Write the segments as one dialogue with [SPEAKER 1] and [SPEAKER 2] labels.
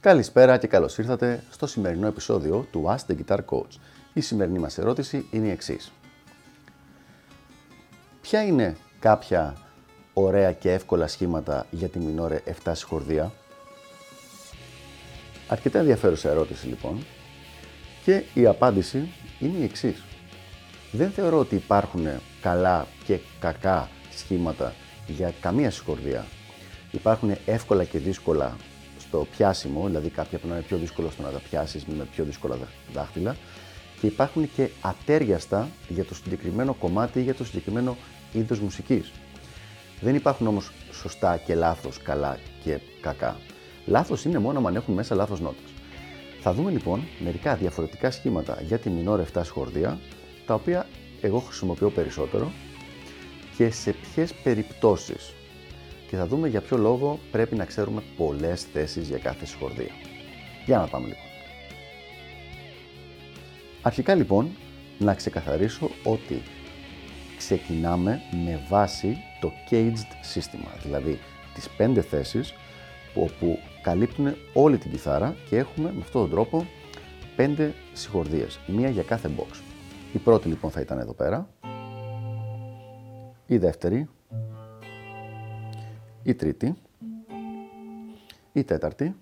[SPEAKER 1] Καλησπέρα και καλώς ήρθατε στο σημερινό επεισόδιο του Ask the Guitar Coach. Η σημερινή μας ερώτηση είναι η εξής. Ποια είναι κάποια ωραία και εύκολα σχήματα για τη μινόρε 7 συγχορδία. Αρκετά ενδιαφέρουσα ερώτηση λοιπόν και η απάντηση είναι η εξής. Δεν θεωρώ ότι υπάρχουν καλά και κακά σχήματα για καμία συγχορδία. Υπάρχουν εύκολα και δύσκολα στο πιάσιμο, δηλαδή κάποια που να είναι πιο δύσκολο στο να τα πιάσεις με πιο δύσκολα δάχτυλα και υπάρχουν και ατέριαστα για το συγκεκριμένο κομμάτι ή για το συγκεκριμένο είδος μουσικής. Δεν υπάρχουν όμως σωστά και λάθος, καλά και κακά. Λάθος είναι μόνο αν έχουν μέσα λάθος νότες. Θα δούμε λοιπόν μερικά διαφορετικά σχήματα για τη μινόρ 7 σχορδία, τα οποία εγώ χρησιμοποιώ περισσότερο και σε ποιες περιπτώσεις. Και θα δούμε για ποιο λόγο πρέπει να ξέρουμε πολλές θέσεις για κάθε σχορδία. Για να πάμε λοιπόν. Αρχικά λοιπόν να ξεκαθαρίσω ότι ξεκινάμε με βάση το caged σύστημα, δηλαδή τις πέντε θέσεις όπου καλύπτουν όλη την κιθάρα και έχουμε με αυτόν τον τρόπο πέντε συγχορδίες, μία για κάθε box. Η πρώτη λοιπόν θα ήταν εδώ πέρα, η δεύτερη, η τρίτη, η τέταρτη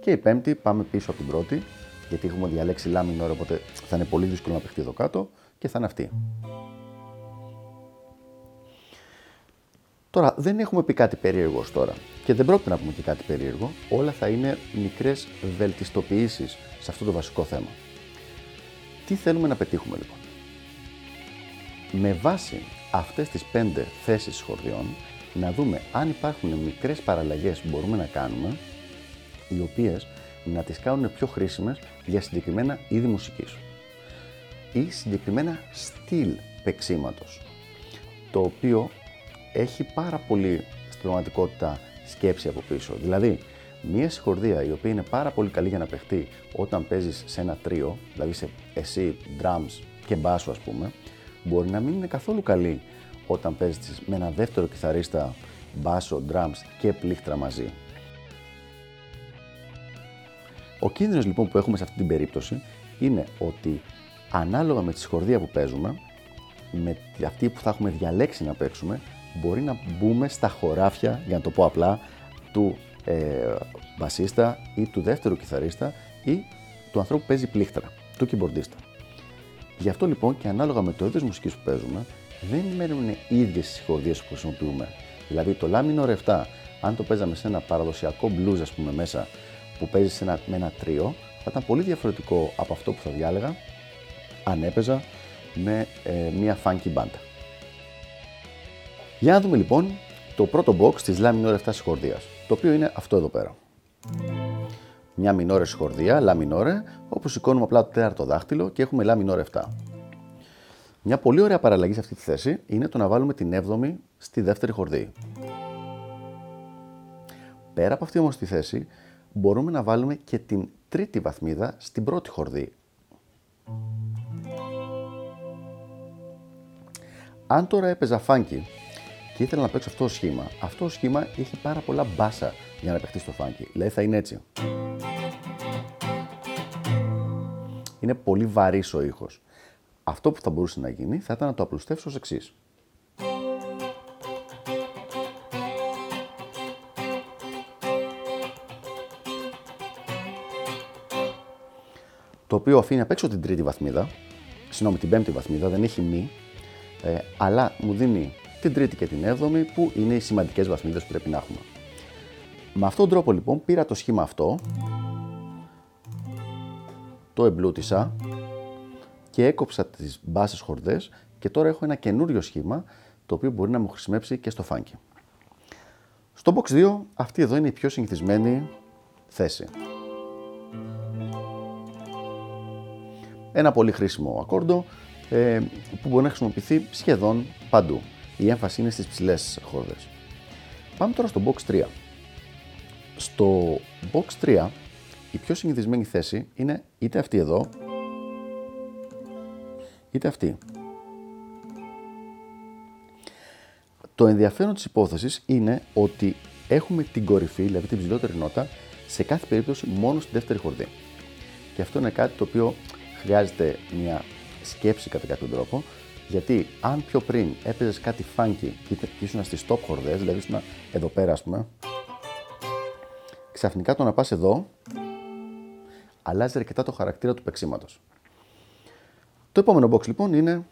[SPEAKER 1] και η πέμπτη πάμε πίσω από την πρώτη γιατί έχουμε διαλέξει λάμινο, οπότε θα είναι πολύ δύσκολο να παιχτεί εδώ κάτω και θα είναι αυτή. Τώρα, δεν έχουμε πει κάτι περίεργο τώρα και δεν πρόκειται να πούμε και κάτι περίεργο. Όλα θα είναι μικρές βελτιστοποιήσεις σε αυτό το βασικό θέμα. Τι θέλουμε να πετύχουμε λοιπόν; Με βάση αυτές τις πέντε θέσεις σχορδιών να δούμε αν υπάρχουν μικρές παραλλαγές που μπορούμε να κάνουμε οι οποίες να τις κάνουν πιο χρήσιμες για συγκεκριμένα είδη μουσικής ή συγκεκριμένα στυλ παίξήματος το οποίο έχει πάρα πολύ στην πραγματικότητα σκέψη από πίσω. Δηλαδή, μία συγχορδία η οποία είναι πάρα πολύ καλή για να παιχτεί όταν παίζεις σε ένα τρίο, δηλαδή σε εσύ, drums και μπάσο, ας πούμε, μπορεί να μην είναι καθόλου καλή όταν παίζεις με ένα δεύτερο κιθαρίστα, μπάσο, drums και πλήκτρα μαζί. Ο κίνδυνος λοιπόν που έχουμε σε αυτή την περίπτωση είναι ότι ανάλογα με τη συγχορδία που παίζουμε, με αυτή που θα έχουμε διαλέξει να παίξουμε, μπορεί να μπούμε στα χωράφια, για να το πω απλά, του ε, μπασίστα ή του δεύτερου κιθαρίστα ή του ανθρώπου που παίζει πλήκτρα, του κυμπορντίστα. Γι' αυτό λοιπόν και ανάλογα με το είδος μουσικής που παίζουμε, δεν μένουν οι ίδιες συγχωρδίε που χρησιμοποιούμε. Δηλαδή το λάμινο 7, αν το παίζαμε σε ένα παραδοσιακό blues, ας πούμε, μέσα που παίζει σε ένα, με ένα τρίο, θα ήταν πολύ διαφορετικό από αυτό που θα διάλεγα αν έπαιζα με ε, μια funky μπάντα. Για να δούμε λοιπόν το πρώτο box της La minore 7 συγχορδίας, το οποίο είναι αυτό εδώ πέρα. Μια μινόρε συγχορδία, La minore, όπου σηκώνουμε απλά το τέταρτο δάχτυλο και έχουμε La minore 7. Μια πολύ ωραία παραλλαγή σε αυτή τη θέση είναι το να βάλουμε την 7η στη δεύτερη χορδή. Πέρα από αυτή όμως τη θέση, μπορούμε να βάλουμε και την τρίτη βαθμίδα στην πρώτη χορδή. Αν τώρα έπαιζα φάνκι και ήθελα να παίξω αυτό το σχήμα. Αυτό το σχήμα έχει πάρα πολλά μπάσα για να παιχτεί στο φάνκι. Δηλαδή θα είναι έτσι. Είναι πολύ βαρύς ο ήχος. Αυτό που θα μπορούσε να γίνει θα ήταν να το απλουστεύσω ως εξής. Το οποίο αφήνει απ' έξω την τρίτη βαθμίδα, συγγνώμη την πέμπτη βαθμίδα, δεν έχει μη, ε, αλλά μου δίνει την τρίτη και την έβδομη που είναι οι σημαντικές βαθμίδες που πρέπει να έχουμε. Με αυτόν τον τρόπο λοιπόν πήρα το σχήμα αυτό, το εμπλούτησα και έκοψα τις μπάσες χορδές και τώρα έχω ένα καινούριο σχήμα το οποίο μπορεί να μου χρησιμεύσει και στο φάνκι. Στο box 2 αυτή εδώ είναι η πιο συνηθισμένη θέση. Ένα πολύ χρήσιμο ακόρντο ε, που μπορεί να χρησιμοποιηθεί σχεδόν παντού. Η έμφαση είναι στις ψηλές χόρδες. Πάμε τώρα στο box 3. Στο box 3 η πιο συνηθισμένη θέση είναι είτε αυτή εδώ, είτε αυτή. Το ενδιαφέρον της υπόθεσης είναι ότι έχουμε την κορυφή, δηλαδή την ψηλότερη νότα, σε κάθε περίπτωση μόνο στη δεύτερη χορδή. Και αυτό είναι κάτι το οποίο χρειάζεται μια σκέψη κατά κάποιο τρόπο, γιατί αν πιο πριν έπαιζες κάτι funky και ήσουν στις top χορδές, δηλαδή ήσουν εδώ πέρα, ας πούμε, ξαφνικά το να πας εδώ αλλάζει αρκετά το χαρακτήρα του παίξήματος. Το επόμενο box λοιπόν είναι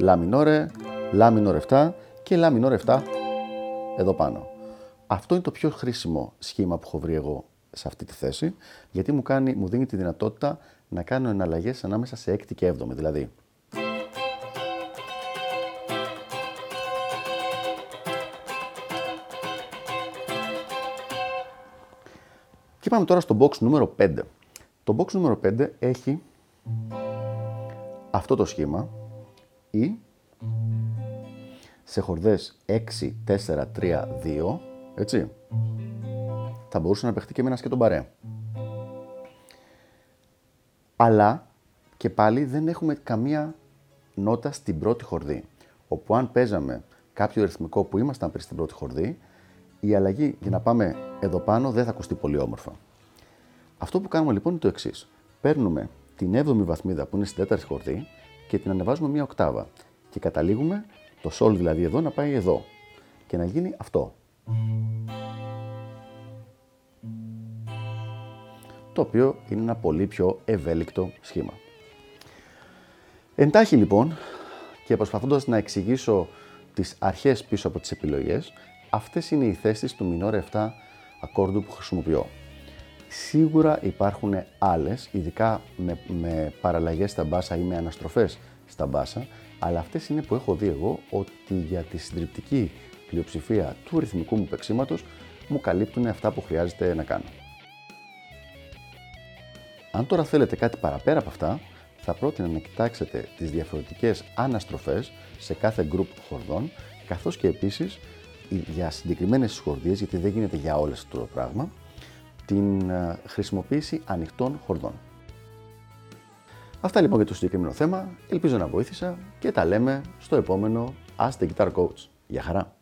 [SPEAKER 1] La minore, La minore 7 και La minore 7 εδώ πάνω. Αυτό είναι το πιο χρήσιμο σχήμα που έχω βρει εγώ σε αυτή τη θέση, γιατί μου, κάνει, μου δίνει τη δυνατότητα να κάνω εναλλαγές ανάμεσα σε έκτη και έβδομη. Δηλαδή, Και πάμε τώρα στο box νούμερο 5. Το box νούμερο 5 έχει αυτό το σχήμα ή σε χορδές 6, 4, 3, 2, έτσι, θα μπορούσε να παιχτεί και με ένα σκέτο μπαρέ. Αλλά και πάλι δεν έχουμε καμία νότα στην πρώτη χορδή. Όπου αν παίζαμε κάποιο ρυθμικό που ήμασταν πριν στην πρώτη χορδή, η αλλαγή για να πάμε εδώ πάνω δεν θα ακουστεί πολύ όμορφα. Αυτό που κάνουμε λοιπόν είναι το εξής. Παίρνουμε την 7η βαθμίδα που είναι στην τέταρτη χορδή και την ανεβάζουμε μία οκτάβα. Και καταλήγουμε το sol δηλαδή εδώ να πάει εδώ. Και να γίνει αυτό. Το οποίο είναι ένα πολύ πιο ευέλικτο σχήμα. Εντάχει λοιπόν και προσπαθώντας να εξηγήσω τις αρχές πίσω από τις επιλογές, αυτές είναι οι θέσεις του Minor 7 ακόρντου που χρησιμοποιώ. Σίγουρα υπάρχουν άλλες, ειδικά με, με παραλλαγές στα μπάσα ή με αναστροφές στα μπάσα, αλλά αυτές είναι που έχω δει εγώ ότι για τη συντριπτική πλειοψηφία του ρυθμικού μου παίξήματος μου καλύπτουν αυτά που χρειάζεται να κάνω. Αν τώρα θέλετε κάτι παραπέρα από αυτά, θα πρότεινα να κοιτάξετε τις διαφορετικές αναστροφές σε κάθε group χορδών, καθώς και επίσης για συγκεκριμένες σχορδίες, γιατί δεν γίνεται για όλες το πράγμα, την ε, χρησιμοποίηση ανοιχτών χορδών. Αυτά λοιπόν για το συγκεκριμένο θέμα. Ελπίζω να βοήθησα και τα λέμε στο επόμενο Ask the Guitar Coach. Γεια χαρά!